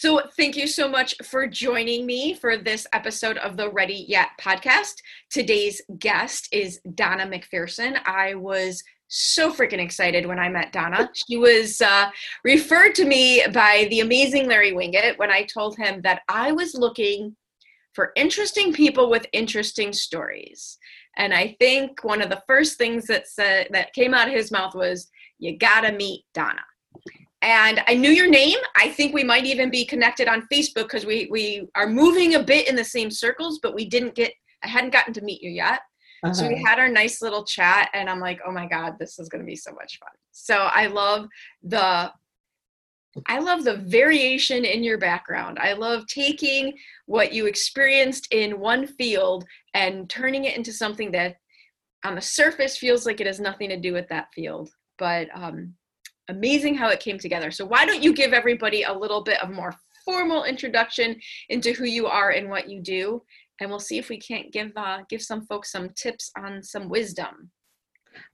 So, thank you so much for joining me for this episode of the Ready Yet podcast. Today's guest is Donna McPherson. I was so freaking excited when I met Donna. She was uh, referred to me by the amazing Larry Winget when I told him that I was looking for interesting people with interesting stories. And I think one of the first things that said that came out of his mouth was, "You gotta meet Donna." And I knew your name. I think we might even be connected on Facebook because we we are moving a bit in the same circles, but we didn't get. I hadn't gotten to meet you yet. Uh-huh. So we uh-huh. had our nice little chat, and I'm like, oh my god, this is going to be so much fun. So I love the. I love the variation in your background. I love taking what you experienced in one field and turning it into something that on the surface feels like it has nothing to do with that field. But um, amazing how it came together. So why don't you give everybody a little bit of more formal introduction into who you are and what you do, and we'll see if we can't give uh, give some folks some tips on some wisdom.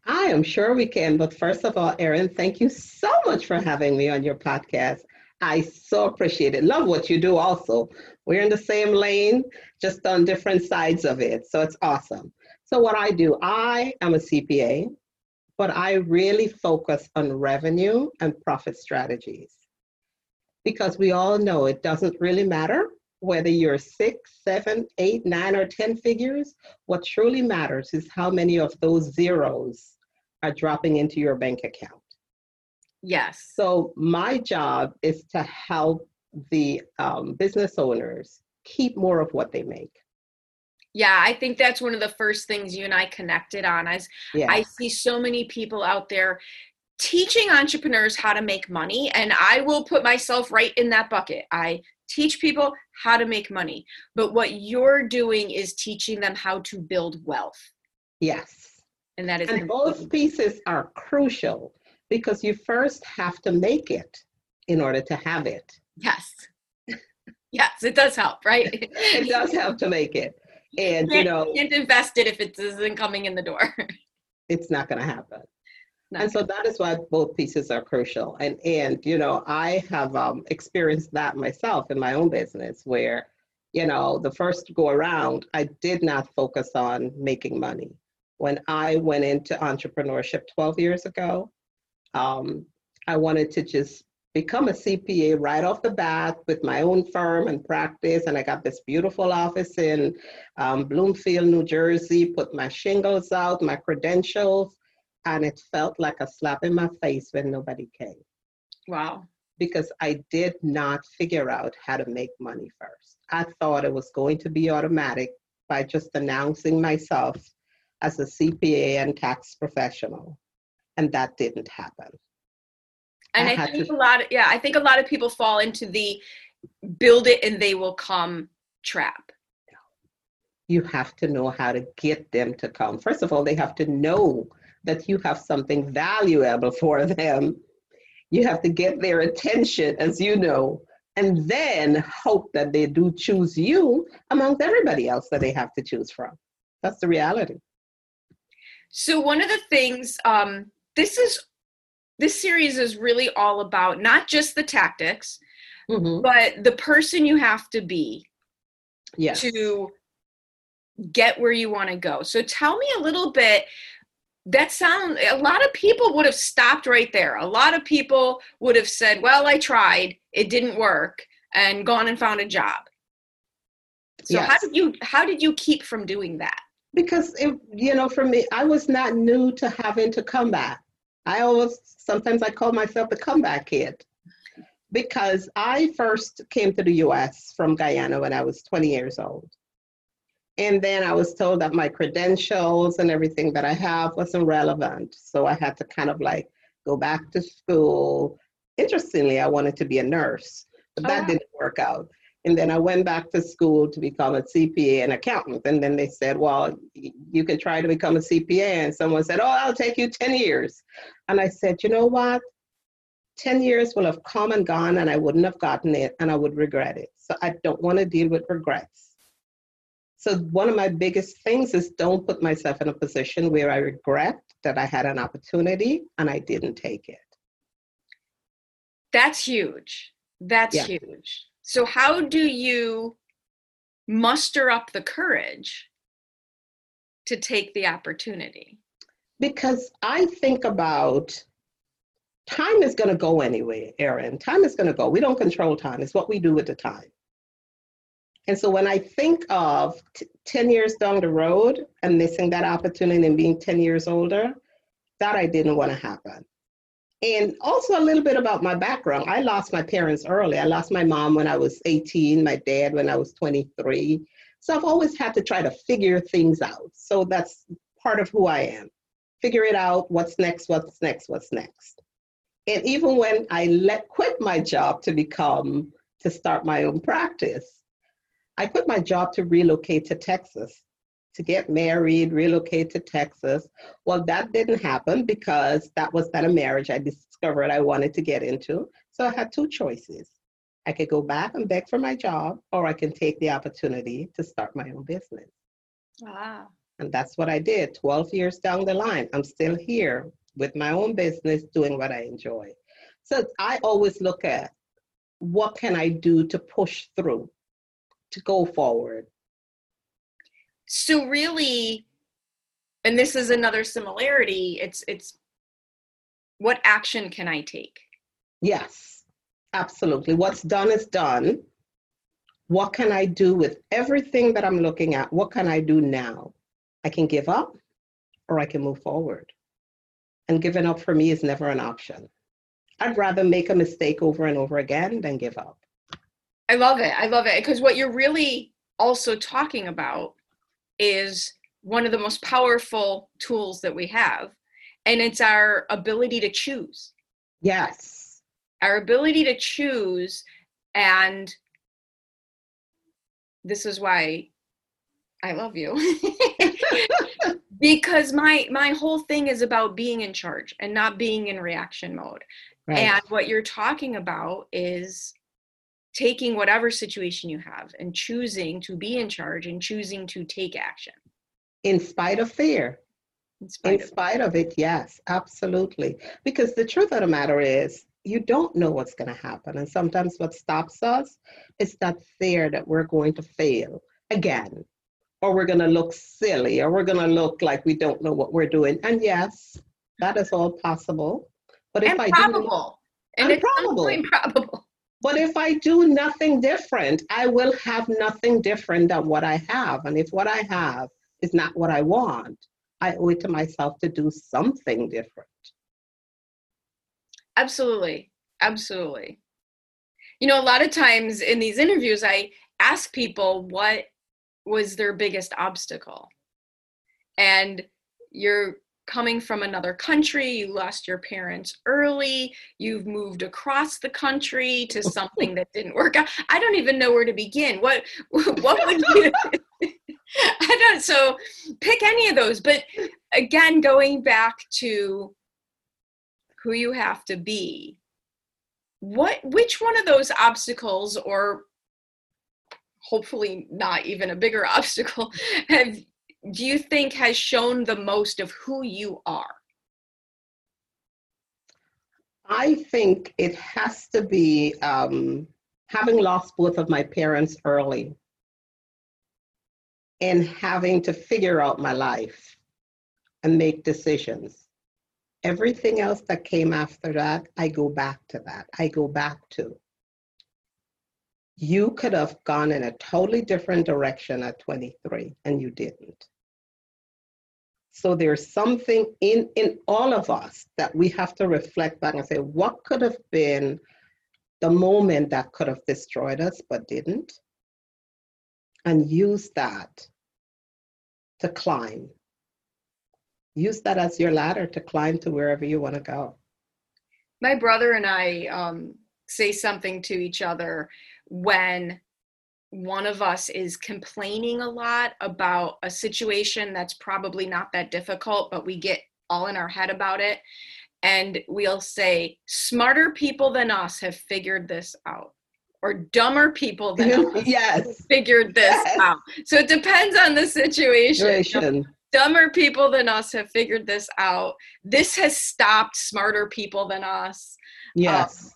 I am sure we can, but first of all, Erin, thank you so much for having me on your podcast. I so appreciate it. Love what you do also. We're in the same lane, just on different sides of it. So it's awesome. So, what I do, I am a CPA but I really focus on revenue and profit strategies. Because we all know it doesn't really matter whether you're six, seven, eight, nine, or 10 figures. What truly matters is how many of those zeros are dropping into your bank account. Yes. So, my job is to help the um, business owners keep more of what they make. Yeah, I think that's one of the first things you and I connected on. As yeah. I see so many people out there teaching entrepreneurs how to make money, and I will put myself right in that bucket. I teach people how to make money, but what you're doing is teaching them how to build wealth. Yes. And that is and both pieces are crucial because you first have to make it in order to have it. Yes. Yes, it does help, right? it does help to make it and you know can't invest it if it isn't coming in the door. It's not going to happen. Not and so that is why both pieces are crucial. And and you know i have um, experienced that myself in my own business where you know the first go around i did not focus on making money. When i went into entrepreneurship 12 years ago um, i wanted to just become a CPA right off the bat with my own firm and practice. And I got this beautiful office in um, Bloomfield, New Jersey, put my shingles out, my credentials, and it felt like a slap in my face when nobody came. Wow. Because I did not figure out how to make money first. I thought it was going to be automatic by just announcing myself as a CPA and tax professional. And that didn't happen. And I, I think to... a lot of, yeah, I think a lot of people fall into the build it and they will come trap. You have to know how to get them to come. First of all, they have to know that you have something valuable for them. You have to get their attention, as you know, and then hope that they do choose you amongst everybody else that they have to choose from. That's the reality. So, one of the things, um, this is this series is really all about not just the tactics, mm-hmm. but the person you have to be yes. to get where you want to go. So tell me a little bit. That sound a lot of people would have stopped right there. A lot of people would have said, "Well, I tried, it didn't work," and gone and found a job. So yes. how did you how did you keep from doing that? Because it, you know, for me, I was not new to having to come back. I always sometimes I call myself the comeback kid because I first came to the US from Guyana when I was 20 years old. And then I was told that my credentials and everything that I have wasn't relevant. So I had to kind of like go back to school. Interestingly, I wanted to be a nurse, but that oh. didn't work out. And then I went back to school to become a CPA and accountant. And then they said, well, you can try to become a CPA. And someone said, oh, I'll take you 10 years. And I said, you know what? 10 years will have come and gone and I wouldn't have gotten it and I would regret it. So I don't want to deal with regrets. So one of my biggest things is don't put myself in a position where I regret that I had an opportunity and I didn't take it. That's huge. That's yeah. huge. So how do you muster up the courage to take the opportunity? Because I think about time is going to go anyway, Erin. Time is going to go. We don't control time. It's what we do with the time. And so when I think of t- 10 years down the road and missing that opportunity and being 10 years older, that I didn't want to happen. And also a little bit about my background. I lost my parents early. I lost my mom when I was 18, my dad when I was 23. So I've always had to try to figure things out. So that's part of who I am. Figure it out, what's next, what's next, what's next. And even when I let quit my job to become to start my own practice, I quit my job to relocate to Texas, to get married, relocate to Texas. Well, that didn't happen because that was not a marriage I discovered I wanted to get into. So I had two choices. I could go back and beg for my job, or I can take the opportunity to start my own business. Wow. And that's what I did 12 years down the line. I'm still here with my own business doing what I enjoy. So I always look at what can I do to push through to go forward. So really, and this is another similarity, it's it's what action can I take? Yes, absolutely. What's done is done. What can I do with everything that I'm looking at? What can I do now? I can give up or I can move forward. And giving up for me is never an option. I'd rather make a mistake over and over again than give up. I love it. I love it because what you're really also talking about is one of the most powerful tools that we have, and it's our ability to choose. Yes. Our ability to choose, and this is why I love you. because my my whole thing is about being in charge and not being in reaction mode. Right. And what you're talking about is taking whatever situation you have and choosing to be in charge and choosing to take action. In spite of fear. In spite, in of, spite of it, yes, absolutely. Because the truth of the matter is, you don't know what's going to happen. And sometimes what stops us is that fear that we're going to fail again, or we're going to look silly, or we're going to look like we don't know what we're doing. And yes, that is all possible. But if and I probable. do, and, and it's probable. improbable. But if I do nothing different, I will have nothing different than what I have. And if what I have is not what I want, I owe it to myself to do something different. Absolutely. Absolutely. You know, a lot of times in these interviews, I ask people what was their biggest obstacle. And you're coming from another country, you lost your parents early, you've moved across the country to something that didn't work out. I don't even know where to begin. What what would you I don't so pick any of those, but again going back to who you have to be. What which one of those obstacles or hopefully not even a bigger obstacle have do you think has shown the most of who you are? I think it has to be um, having lost both of my parents early and having to figure out my life and make decisions. Everything else that came after that, I go back to that. I go back to. You could have gone in a totally different direction at 23 and you didn't So there's something in in all of us that we have to reflect back and say, what could have been the moment that could have destroyed us but didn't? And use that to climb. Use that as your ladder to climb to wherever you want to go. My brother and I um, say something to each other when one of us is complaining a lot about a situation that's probably not that difficult, but we get all in our head about it. And we'll say, smarter people than us have figured this out. Or dumber people than us yes. figured this yes. out. So it depends on the situation. situation. Dumber people than us have figured this out. This has stopped smarter people than us. Yes. Um,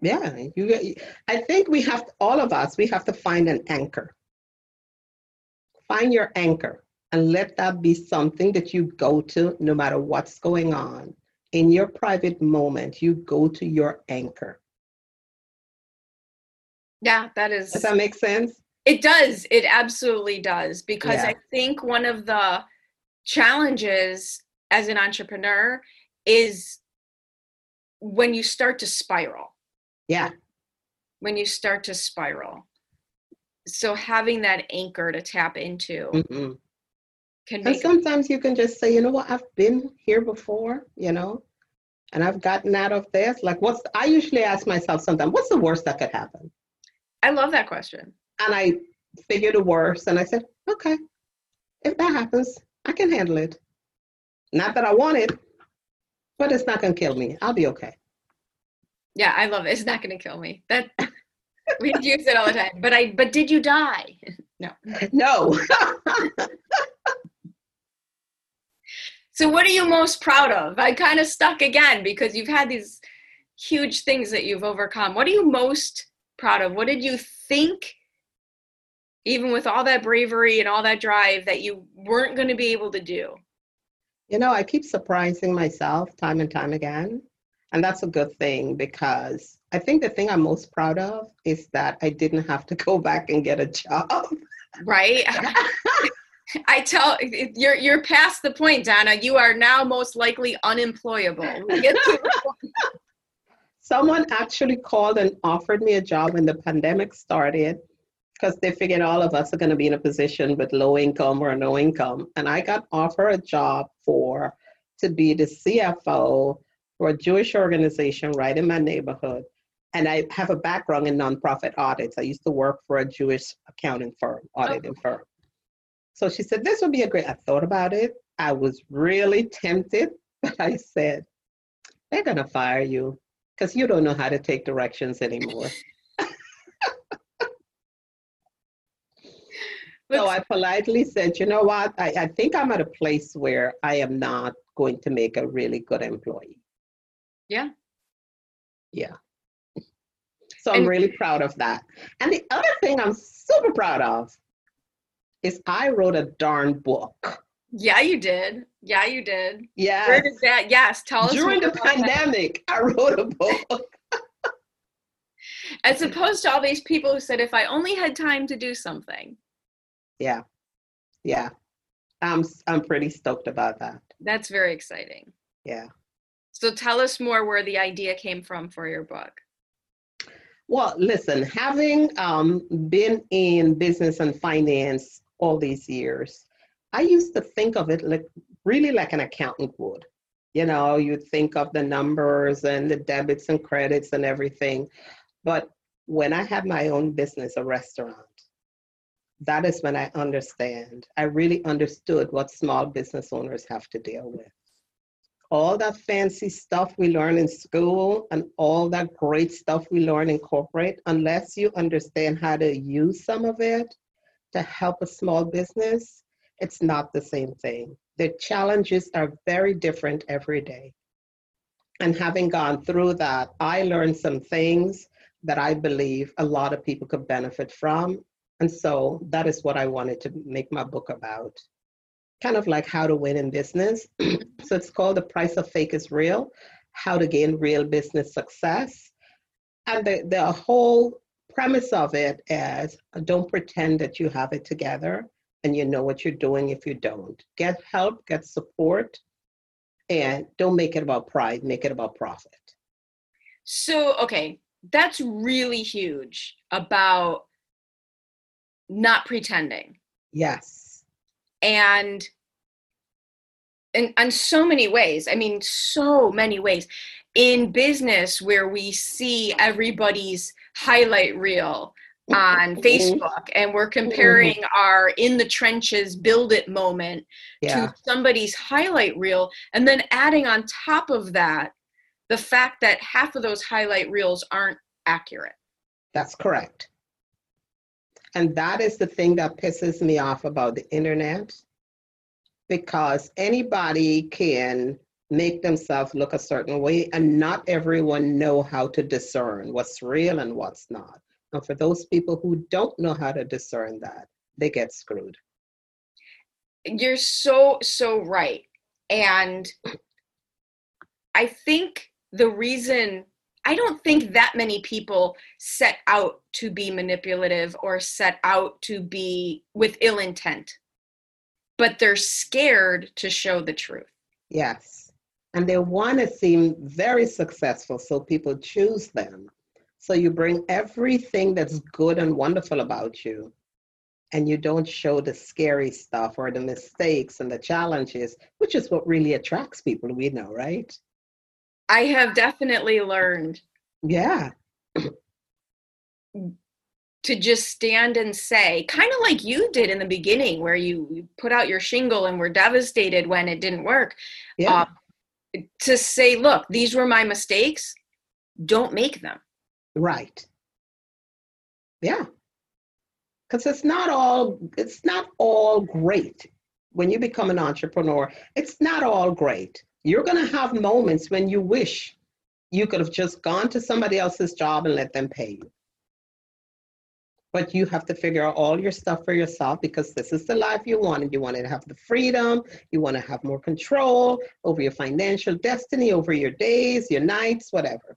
yeah, you. I think we have all of us. We have to find an anchor. Find your anchor and let that be something that you go to no matter what's going on. In your private moment, you go to your anchor. Yeah, that is. Does that make sense? It does. It absolutely does. Because yeah. I think one of the challenges as an entrepreneur is when you start to spiral yeah. When you start to spiral. So having that anchor to tap into mm-hmm. can make. And sometimes you can just say, you know what, I've been here before, you know, and I've gotten out of this. Like, what's, I usually ask myself sometimes, what's the worst that could happen? I love that question. And I figure the worst and I said, okay, if that happens, I can handle it. Not that I want it, but it's not going to kill me. I'll be okay. Yeah, I love it. It's not going to kill me. That we use it all the time. But I. But did you die? No. No. so, what are you most proud of? I kind of stuck again because you've had these huge things that you've overcome. What are you most proud of? What did you think, even with all that bravery and all that drive, that you weren't going to be able to do? You know, I keep surprising myself time and time again. And that's a good thing because I think the thing I'm most proud of is that I didn't have to go back and get a job. Right. I tell you're you're past the point, Donna. You are now most likely unemployable. Someone actually called and offered me a job when the pandemic started because they figured all of us are going to be in a position with low income or no income. And I got offered a job for to be the CFO for a Jewish organization right in my neighborhood. And I have a background in nonprofit audits. I used to work for a Jewish accounting firm, auditing oh. firm. So she said, This would be a great. I thought about it. I was really tempted, but I said, They're going to fire you because you don't know how to take directions anymore. so I politely said, You know what? I, I think I'm at a place where I am not going to make a really good employee. Yeah. Yeah. So I'm really proud of that. And the other thing I'm super proud of is I wrote a darn book. Yeah, you did. Yeah, you did. Yeah. Where did that? Yes, tell us. During the pandemic, that. I wrote a book. As opposed to all these people who said, if I only had time to do something. Yeah. Yeah. I'm I'm pretty stoked about that. That's very exciting. Yeah. So tell us more where the idea came from for your book. Well, listen, having um, been in business and finance all these years, I used to think of it like really like an accountant would. You know, you think of the numbers and the debits and credits and everything. But when I had my own business, a restaurant, that is when I understand. I really understood what small business owners have to deal with all that fancy stuff we learn in school and all that great stuff we learn in corporate, unless you understand how to use some of it to help a small business, it's not the same thing. The challenges are very different every day. And having gone through that, I learned some things that I believe a lot of people could benefit from. And so that is what I wanted to make my book about kind of like how to win in business. so it's called The Price of Fake is Real How to Gain Real Business Success. And the, the whole premise of it is uh, don't pretend that you have it together, and you know what you're doing if you don't. Get help, get support, and don't make it about pride, make it about profit. So, okay, that's really huge about not pretending. Yes. And in, so many ways, I mean, so many ways. In business, where we see everybody's highlight reel on mm-hmm. Facebook and we're comparing mm-hmm. our in the trenches build it moment yeah. to somebody's highlight reel and then adding on top of that the fact that half of those highlight reels aren't accurate. That's correct. And that is the thing that pisses me off about the internet because anybody can make themselves look a certain way and not everyone know how to discern what's real and what's not. And for those people who don't know how to discern that, they get screwed. You're so so right. And I think the reason I don't think that many people set out to be manipulative or set out to be with ill intent, but they're scared to show the truth. Yes. And they want to seem very successful, so people choose them. So you bring everything that's good and wonderful about you, and you don't show the scary stuff or the mistakes and the challenges, which is what really attracts people, we know, right? I have definitely learned. Yeah. to just stand and say, kind of like you did in the beginning, where you put out your shingle and were devastated when it didn't work. Yeah. Uh, to say, look, these were my mistakes. Don't make them. Right. Yeah. Because it's not all it's not all great when you become an entrepreneur. It's not all great you're going to have moments when you wish you could have just gone to somebody else's job and let them pay you. But you have to figure out all your stuff for yourself because this is the life you wanted. You wanted to have the freedom, you want to have more control over your financial destiny, over your days, your nights, whatever.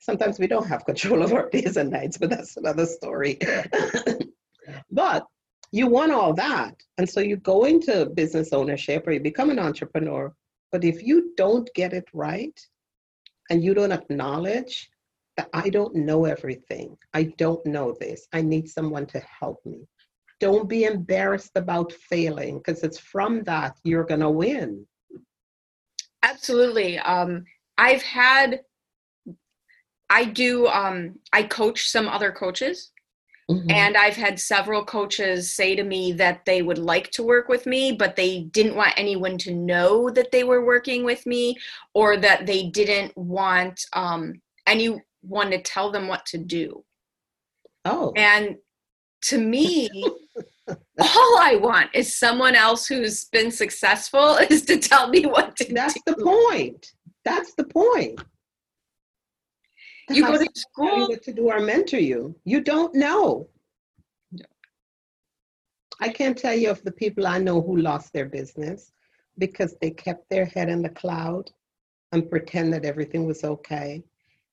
Sometimes we don't have control of our days and nights, but that's another story. but you want all that. And so you go into business ownership or you become an entrepreneur but if you don't get it right and you don't acknowledge that I don't know everything, I don't know this, I need someone to help me. Don't be embarrassed about failing because it's from that you're going to win. Absolutely. Um, I've had, I do, um, I coach some other coaches Mm-hmm. And I've had several coaches say to me that they would like to work with me, but they didn't want anyone to know that they were working with me or that they didn't want um, anyone to tell them what to do. Oh. And to me, all I want is someone else who's been successful is to tell me what to That's do. That's the point. That's the point you go to school to do or mentor you. You don't know. I can't tell you of the people I know who lost their business because they kept their head in the cloud and pretend that everything was okay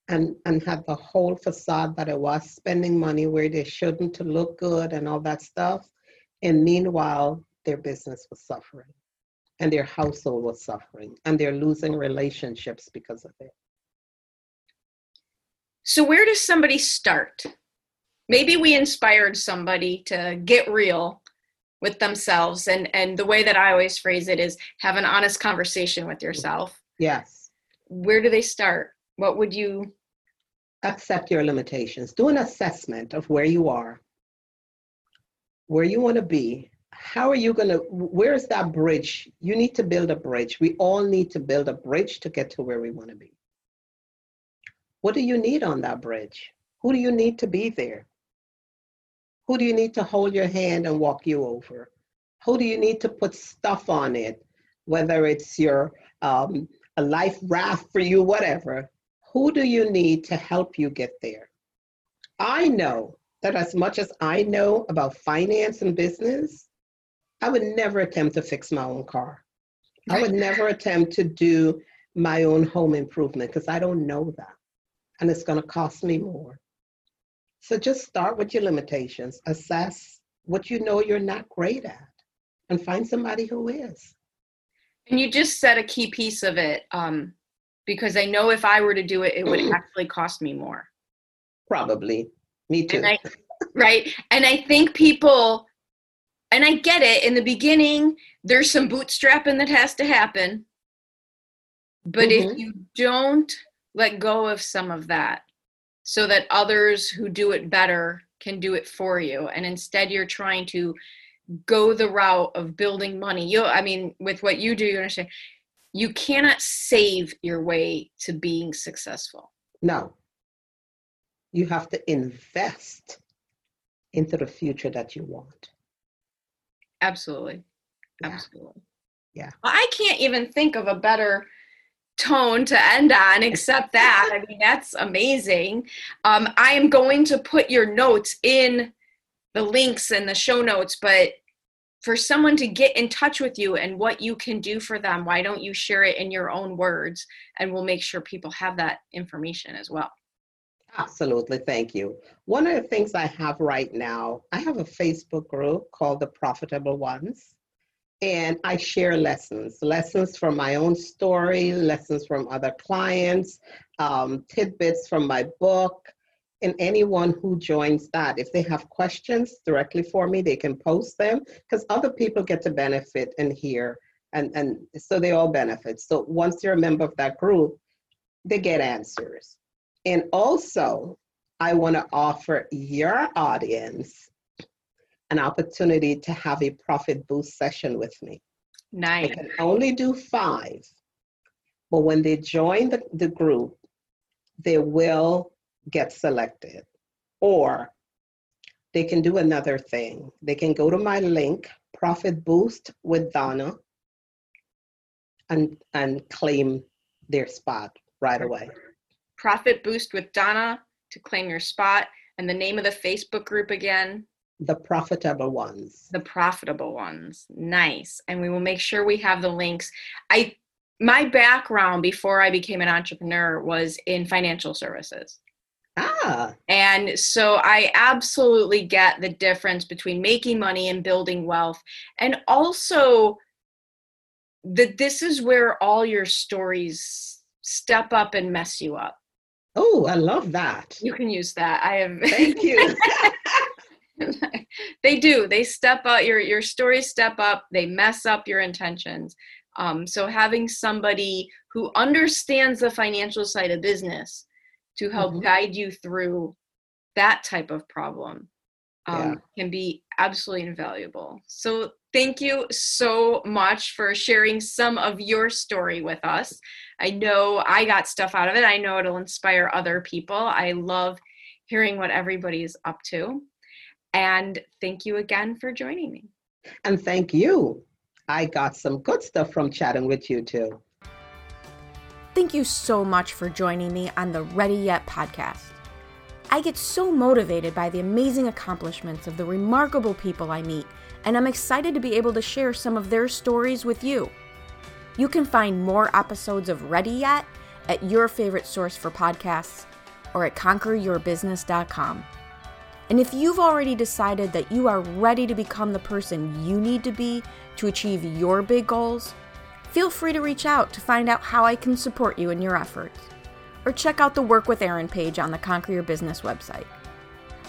and and had the whole facade that it was spending money where they shouldn't to look good and all that stuff and meanwhile their business was suffering and their household was suffering and they're losing relationships because of it so, where does somebody start? Maybe we inspired somebody to get real with themselves. And, and the way that I always phrase it is have an honest conversation with yourself. Yes. Where do they start? What would you? Accept your limitations. Do an assessment of where you are, where you want to be. How are you going to? Where's that bridge? You need to build a bridge. We all need to build a bridge to get to where we want to be. What do you need on that bridge? Who do you need to be there? Who do you need to hold your hand and walk you over? Who do you need to put stuff on it? Whether it's your um, a life raft for you, whatever. Who do you need to help you get there? I know that as much as I know about finance and business, I would never attempt to fix my own car. I would never attempt to do my own home improvement because I don't know that and it's going to cost me more. So just start with your limitations, assess what you know you're not great at and find somebody who is. And you just said a key piece of it um, because I know if I were to do it, it would actually cost me more. Probably. Me too. And I, right. And I think people, and I get it, in the beginning, there's some bootstrapping that has to happen. But mm-hmm. if you don't let go of some of that so that others who do it better can do it for you, and instead you're trying to go the route of building money, you I mean, with what you do, you understand, you cannot save your way to being successful. No. You have to invest into the future that you want. Absolutely. Yeah. Absolutely. Yeah. I can't even think of a better tone to end on except that. I mean, that's amazing. Um, I am going to put your notes in the links and the show notes, but for someone to get in touch with you and what you can do for them, why don't you share it in your own words? And we'll make sure people have that information as well. Absolutely. Thank you. One of the things I have right now, I have a Facebook group called The Profitable Ones. And I share lessons, lessons from my own story, lessons from other clients, um, tidbits from my book. And anyone who joins that, if they have questions directly for me, they can post them because other people get to benefit and hear. And, and so they all benefit. So once you're a member of that group, they get answers. And also, I want to offer your audience an opportunity to have a profit boost session with me. Nice. I can only do five, but when they join the, the group, they will get selected. Or they can do another thing. They can go to my link, Profit Boost with Donna, and, and claim their spot right away. Profit Boost with Donna to claim your spot. And the name of the Facebook group again? The Profitable Ones. The Profitable Ones. Nice. And we will make sure we have the links. I my background before I became an entrepreneur was in financial services. Ah. And so I absolutely get the difference between making money and building wealth. And also that this is where all your stories step up and mess you up. Oh, I love that. You can use that. I have Thank you. they do. They step up your your stories step up, they mess up your intentions. Um, so having somebody who understands the financial side of business to help mm-hmm. guide you through that type of problem um, yeah. can be absolutely invaluable. So thank you so much for sharing some of your story with us. I know I got stuff out of it. I know it'll inspire other people. I love hearing what everybody's up to. And thank you again for joining me. And thank you. I got some good stuff from chatting with you too. Thank you so much for joining me on the Ready Yet podcast. I get so motivated by the amazing accomplishments of the remarkable people I meet, and I'm excited to be able to share some of their stories with you. You can find more episodes of Ready Yet at your favorite source for podcasts or at conqueryourbusiness.com. And if you've already decided that you are ready to become the person you need to be to achieve your big goals, feel free to reach out to find out how I can support you in your efforts or check out the Work with Erin page on the Conquer Your Business website.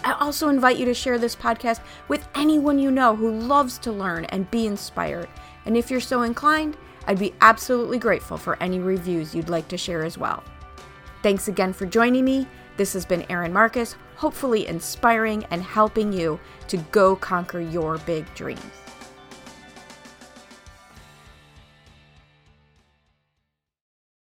I also invite you to share this podcast with anyone you know who loves to learn and be inspired. And if you're so inclined, I'd be absolutely grateful for any reviews you'd like to share as well. Thanks again for joining me. This has been Erin Marcus, hopefully inspiring and helping you to go conquer your big dreams.